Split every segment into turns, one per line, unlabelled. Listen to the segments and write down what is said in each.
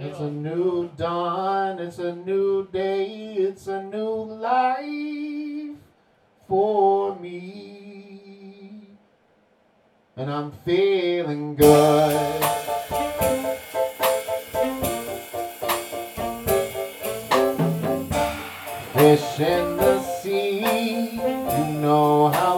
It's a new dawn, it's a new day, it's a new life for me. And I'm feeling good. Fish in the sea, you know how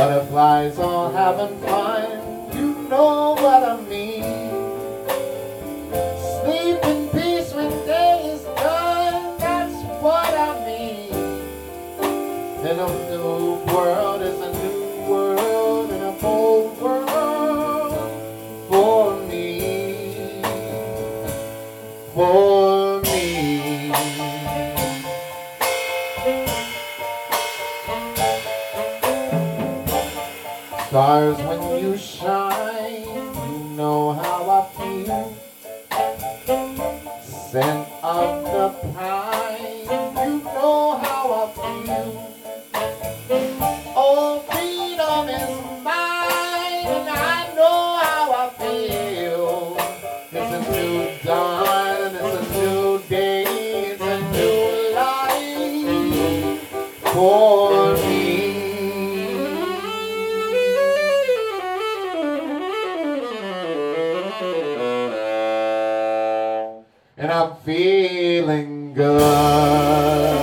Butterflies all having fun, you know what I mean. Sleep in peace when day is done, that's what I mean. And a new world is a new world and a whole world for me. For Stars when you shine, you know how I feel. Scent of the and I'm feeling good.